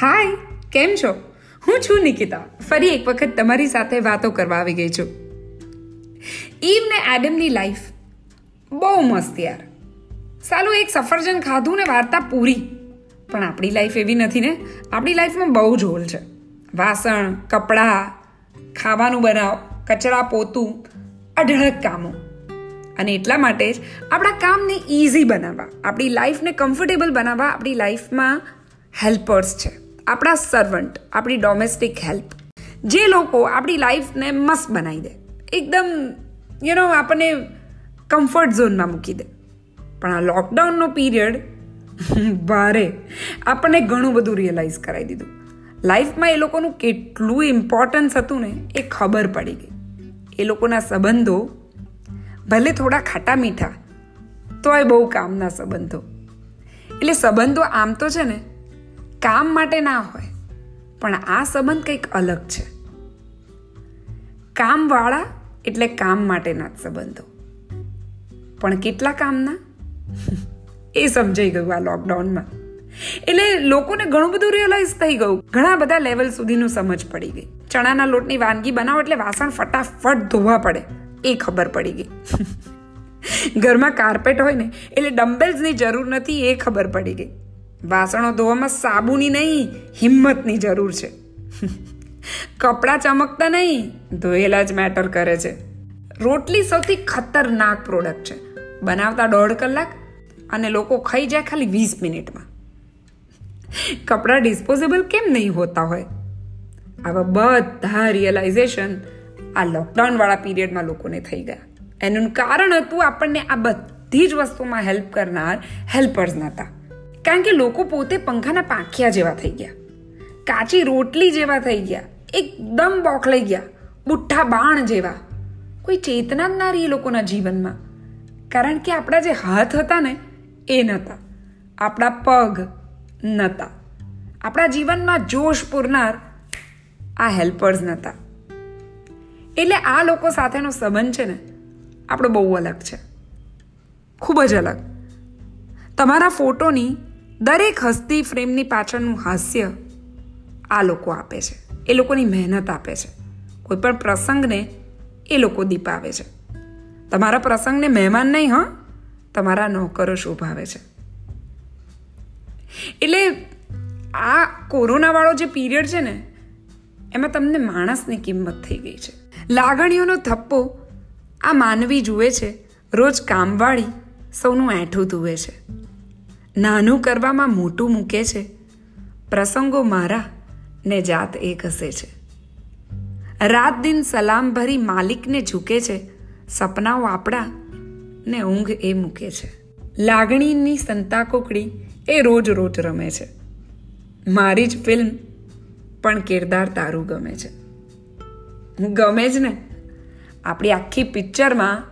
હાય, કેમ છો? હું છું નિકિતા. ફરી એક વખત તમારી સાથે વાતો કરવા આવી ગઈ છું. ઈવ ને એડમની લાઈફ બહુ મસ્ત યાર. સાલું એક સફરજન ખાધું ને વાર્તા પૂરી. પણ આપણી લાઈફ એવી નથી ને. આપણી લાઈફમાં બહુ જ હોલ છે. વાસણ, કપડાં, ખાવાનું બનાવ, કચરા પોતું, અઢળક કામો. અને એટલા માટે જ આપણા કામને ઇઝી બનાવવા, આપણી લાઈફને કમ્ફર્ટેબલ બનાવવા આપણી લાઈફમાં હેલ્પર્સ છે. આપણા સર્વન્ટ આપણી ડોમેસ્ટિક હેલ્પ જે લોકો આપણી લાઈફને મસ્ત બનાવી દે. એકદમ યુ નો આપણને કમ્ફર્ટ ઝોનમાં મૂકી દે. પણ આ લોકડાઉનનો પીરિયડ ભારે આપણને ઘણું બધું રિયલાઇઝ કરાવી દીધું. લાઈફમાં એ લોકોનું કેટલું ઇમ્પોર્ટન્સ હતું ને, એ ખબર પડી ગઈ. એ લોકોના સંબંધો, ભલે થોડા ખાટા મીઠા, તોય બહુ કામના સંબંધો. એટલે સંબંધો આમ તો છે ને કામ માટે ના હોય, પણ આ સંબંધ કંઈક અલગ છે. કામવાળા એટલે કામ માટેના જ સંબંધો. પણ કેટલા કામના? એ સમજાઈ ગયું આ લોકડાઉનમાં એટલે લોકોને ઘણું બધું રિયલાઇઝ થઈ ગયું. ઘણા બધા લેવલ સુધીનું સમજ પડી ગઈ. ચણાના લોટની વાનગી બનાવો એટલે વાસણ ફટાફટ ધોવા પડે. એ ખબર પડી ગઈ. ઘરમાં કાર્પેટ હોય ને, એટલે ડમ્બેલ્સની જરૂર નથી, એ ખબર પડી ગઈ. વાસણો ધોવામાં સાબુની નહીં, હિંમતની જરૂર છે. કપડાં ચમકતા નહીં, ધોયેલા જ મેટર કરે છે. રોટલી સૌથી ખતરનાક પ્રોડક્ટ છે. બનાવતા દોઢ કલાક અને લોકો ખાઈ જાય ખાલી વીસ મિનિટમાં. કપડાં ડિસ્પોઝેબલ કેમ નહીં હોતા હોય? આવા બધા રિયલાઇઝેશન આ લોકડાઉનવાળા પીરિયડમાં લોકોને થઈ ગયા. એનું કારણ હતું આપણને આ બધી જ વસ્તુમાં હેલ્પ કરનાર હેલ્પર્સ નહોતા કારણ કે લોકો પોતે પંખાના પાંખિયા જેવા થઈ ગયા. કાચી રોટલી જેવા થઈ ગયા. એકદમ બોખલાઈ ગયા. બુઠ્ઠા બાણ જેવા. કોઈ ચેતના જ ના રહી એ લોકોના જીવનમાં. કારણ કે આપણા જે હાથ હતા ને, એ નહોતા આપણા પગ નહોતા આપણા જીવનમાં જોશ પૂરનાર આ હેલ્પર્સ નહોતા એટલે આ લોકો સાથેનો સંબંધ છે ને, આપણો બહુ અલગ છે. ખૂબ જ અલગ. તમારા ફોટોની દરેક હસ્તી ફ્રેમની પાછળનું હાસ્ય આ લોકો આપે છે. એ લોકોની મહેનત આપે છે. કોઈ પણ પ્રસંગને એ લોકો દીપાવે છે. તમારા પ્રસંગને મહેમાન નહીં, હં? તમારા નોકરો શોભાવે છે. એટલે આ કોરોનાવાળો જે પીરિયડ છે ને, એમાં તમને માણસની કિંમત થઈ ગઈ છે. લાગણીઓનો થપ્પો આ માનવી જુએ છે. રોજ કામવાળી સૌનું એઠું ધુએ છે. નાનું કરવામાં મોટું મૂકે છે. પ્રસંગો મારા ને જાત એ ઘસે છે. રાત દિન સલામ ભરી માલિકને ઝૂકે છે. સપનાઓ આપણા ને ઊંઘ એ મૂકે છે. લાગણીની સંતા કોકડી એ રોજ રોજ રમે છે. મારી જ ફિલ્મ પણ કિરદાર તારું ગમે છે. ગમે જ ને. આપણી આખી પિક્ચરમાં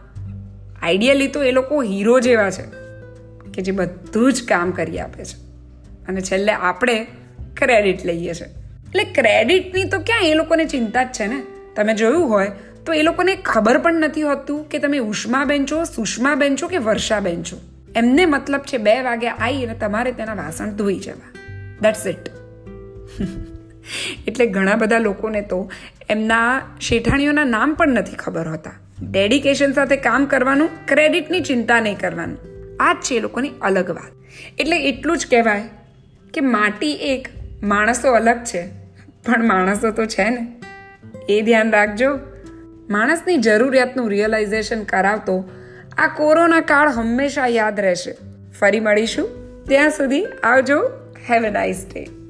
આઈડિયલી તો એ લોકો હીરો જેવા છે. કે જે બધું જ કામ કરી આપે છે. અને છેલ્લે આપણે ક્રેડિટ લઈએ છીએ એટલે ક્રેડિટની તો ક્યાં એ લોકોને ચિંતા જ છે ને? તમે જોયું હોય તો એ લોકોને ખબર પણ નથી હોતું કે તમે ઉષ્માબેન છો, સુષ્માબેન છો કે વર્ષાબેન છો. એમને મતલબ છે બે વાગે આવી અને તમારે તેના વાસણ ધોઈ જવા. દેટ્સ ઇટ એટલે ઘણા બધા લોકોને તો એમના શેઠાણીઓના નામ પણ નથી ખબર હોતા. ડેડિકેશન સાથે કામ કરવાનું ક્રેડિટની ચિંતા નહીં કરવાનું. આ જ છે એ લોકોની અલગ વાત. એટલે એટલું જ કહેવાય કે માટી એક, માણસો અલગ છે. પણ માણસો તો છે ને. એ ધ્યાન રાખજો. માણસની જરૂરિયાતનું રિયલાઇઝેશન કરાવતો આ કોરોના કાળ હંમેશા યાદ રહેશે. ફરી મળીશું. ત્યાં સુધી આવજો. Have a nice day